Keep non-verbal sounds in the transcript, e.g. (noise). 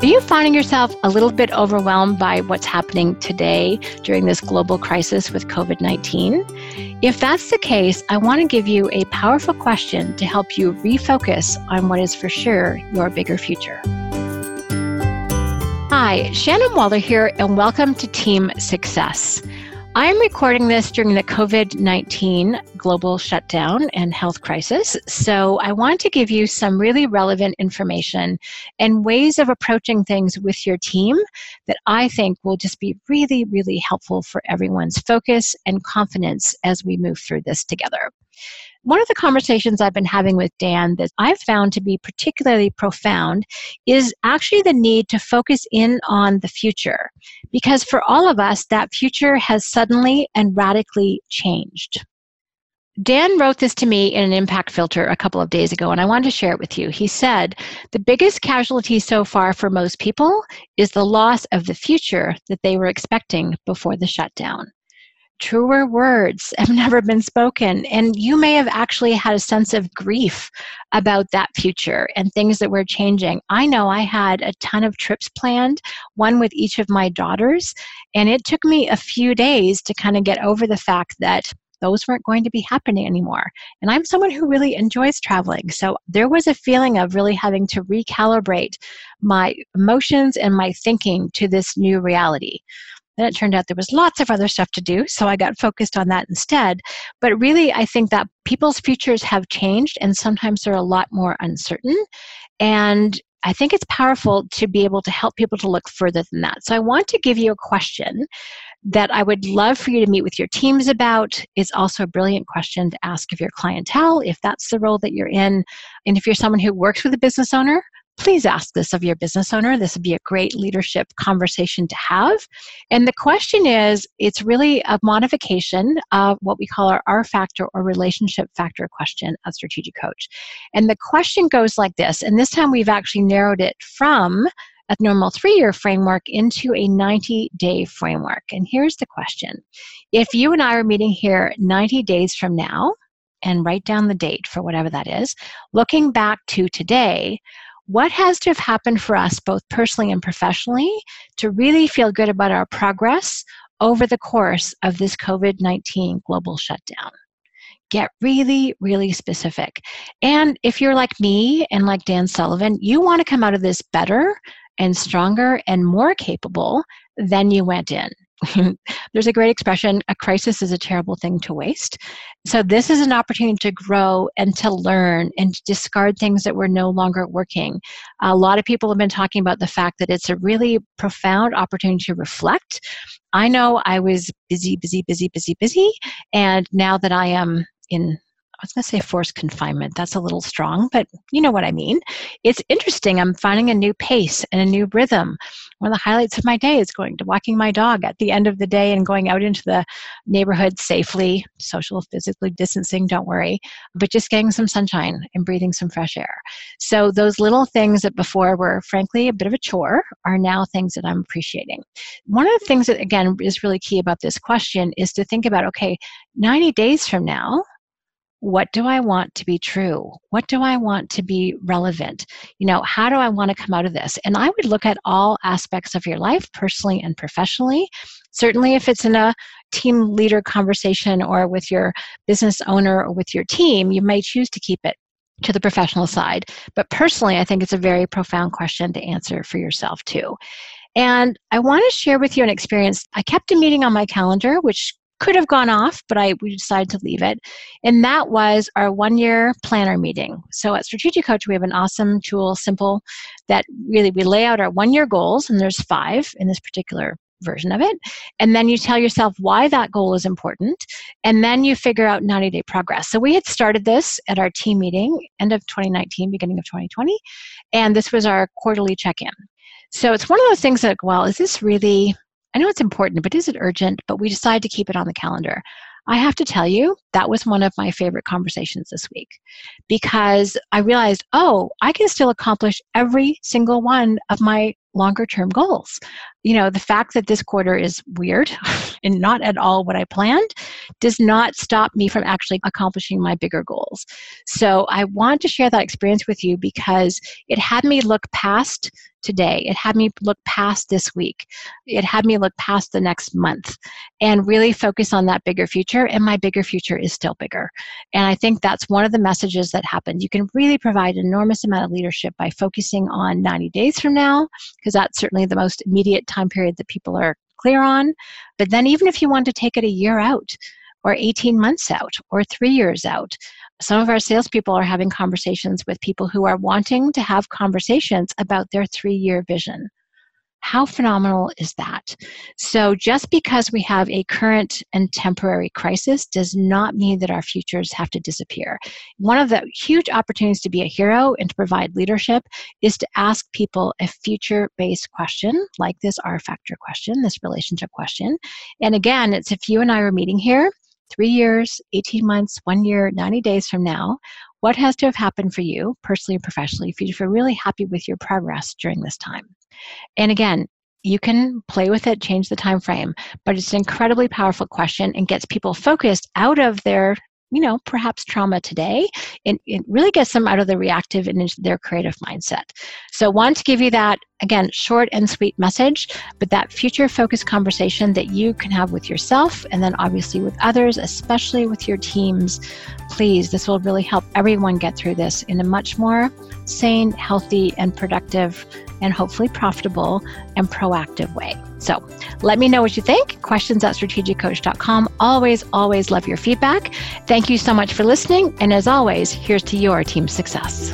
Are you finding yourself a little bit overwhelmed by what's happening today during this global crisis with COVID 19? If that's the case, I want to give you a powerful question to help you refocus on what is for sure your bigger future. Hi, Shannon Waller here, and welcome to Team Success. I'm recording this during the COVID 19 global shutdown and health crisis. So I want to give you some really relevant information and ways of approaching things with your team that I think will just be really, really helpful for everyone's focus and confidence as we move through this together. One of the conversations I've been having with Dan that I've found to be particularly profound is actually the need to focus in on the future. Because for all of us, that future has suddenly and radically changed. Dan wrote this to me in an impact filter a couple of days ago, and I wanted to share it with you. He said, The biggest casualty so far for most people is the loss of the future that they were expecting before the shutdown truer words (laughs) have never been spoken. And you may have actually had a sense of grief about that future and things that were changing. I know I had a ton of trips planned, one with each of my daughters, and it took me a few days to kind of get over the fact that those weren't going to be happening anymore. And I'm someone who really enjoys traveling. So there was a feeling of really having to recalibrate my emotions and my thinking to this new reality. Then it turned out there was lots of other stuff to do, so I got focused on that instead. But really, I think that people's futures have changed and sometimes they're a lot more uncertain. And I think it's powerful to be able to help people to look further than that. So I want to give you a question that I would love for you to meet with your teams about. It's also a brilliant question to ask of your clientele if that's the role that you're in. And if you're someone who works with a business owner, please ask this of your business owner. This would be a great leadership conversation to have. And the question is it's really a modification of what we call our R factor or relationship factor question of Strategic Coach. And the question goes like this, and this time we've actually narrowed it from a normal three year framework into a 90 day framework. And here's the question If you and I are meeting here 90 days from now, and write down the date for whatever that is, looking back to today, what has to have happened for us, both personally and professionally, to really feel good about our progress over the course of this COVID 19 global shutdown? Get really, really specific. And if you're like me and like Dan Sullivan, you want to come out of this better and stronger and more capable than you went in. (laughs) There's a great expression a crisis is a terrible thing to waste. So, this is an opportunity to grow and to learn and to discard things that were no longer working. A lot of people have been talking about the fact that it's a really profound opportunity to reflect. I know I was busy, busy, busy, busy, busy. And now that I am in I was going to say forced confinement. That's a little strong, but you know what I mean. It's interesting. I'm finding a new pace and a new rhythm. One of the highlights of my day is going to walking my dog at the end of the day and going out into the neighborhood safely, social, physically distancing, don't worry, but just getting some sunshine and breathing some fresh air. So those little things that before were frankly a bit of a chore are now things that I'm appreciating. One of the things that, again, is really key about this question is to think about okay, 90 days from now, what do I want to be true? What do I want to be relevant? You know, how do I want to come out of this? And I would look at all aspects of your life, personally and professionally. Certainly, if it's in a team leader conversation or with your business owner or with your team, you may choose to keep it to the professional side. But personally, I think it's a very profound question to answer for yourself, too. And I want to share with you an experience. I kept a meeting on my calendar, which could have gone off, but I we decided to leave it. And that was our one year planner meeting. So at Strategic Coach, we have an awesome tool, simple, that really we lay out our one year goals, and there's five in this particular version of it. And then you tell yourself why that goal is important. And then you figure out 90 day progress. So we had started this at our team meeting, end of 2019, beginning of 2020. And this was our quarterly check in. So it's one of those things that, well, is this really I know it's important, but is it urgent? But we decided to keep it on the calendar. I have to tell you, that was one of my favorite conversations this week because I realized, oh, I can still accomplish every single one of my longer term goals. You know, the fact that this quarter is weird (laughs) and not at all what I planned does not stop me from actually accomplishing my bigger goals. So I want to share that experience with you because it had me look past today. It had me look past this week. It had me look past the next month and really focus on that bigger future. And my bigger future is still bigger. And I think that's one of the messages that happened. You can really provide an enormous amount of leadership by focusing on 90 days from now, because that's certainly the most immediate time period that people are clear on. But then, even if you want to take it a year out, or 18 months out, or three years out, some of our salespeople are having conversations with people who are wanting to have conversations about their three year vision. How phenomenal is that? So, just because we have a current and temporary crisis does not mean that our futures have to disappear. One of the huge opportunities to be a hero and to provide leadership is to ask people a future based question, like this R factor question, this relationship question. And again, it's if you and I were meeting here three years, 18 months, one year, 90 days from now, what has to have happened for you, personally and professionally, for you to feel really happy with your progress during this time? And again, you can play with it, change the time frame, but it's an incredibly powerful question and gets people focused out of their you know, perhaps trauma today, and it really gets them out of the reactive and into their creative mindset. So, want to give you that again, short and sweet message, but that future focused conversation that you can have with yourself and then obviously with others, especially with your teams. Please, this will really help everyone get through this in a much more sane, healthy, and productive, and hopefully profitable and proactive way. So let me know what you think. Questions at strategiccoach.com. Always, always love your feedback. Thank you so much for listening. And as always, here's to your team success.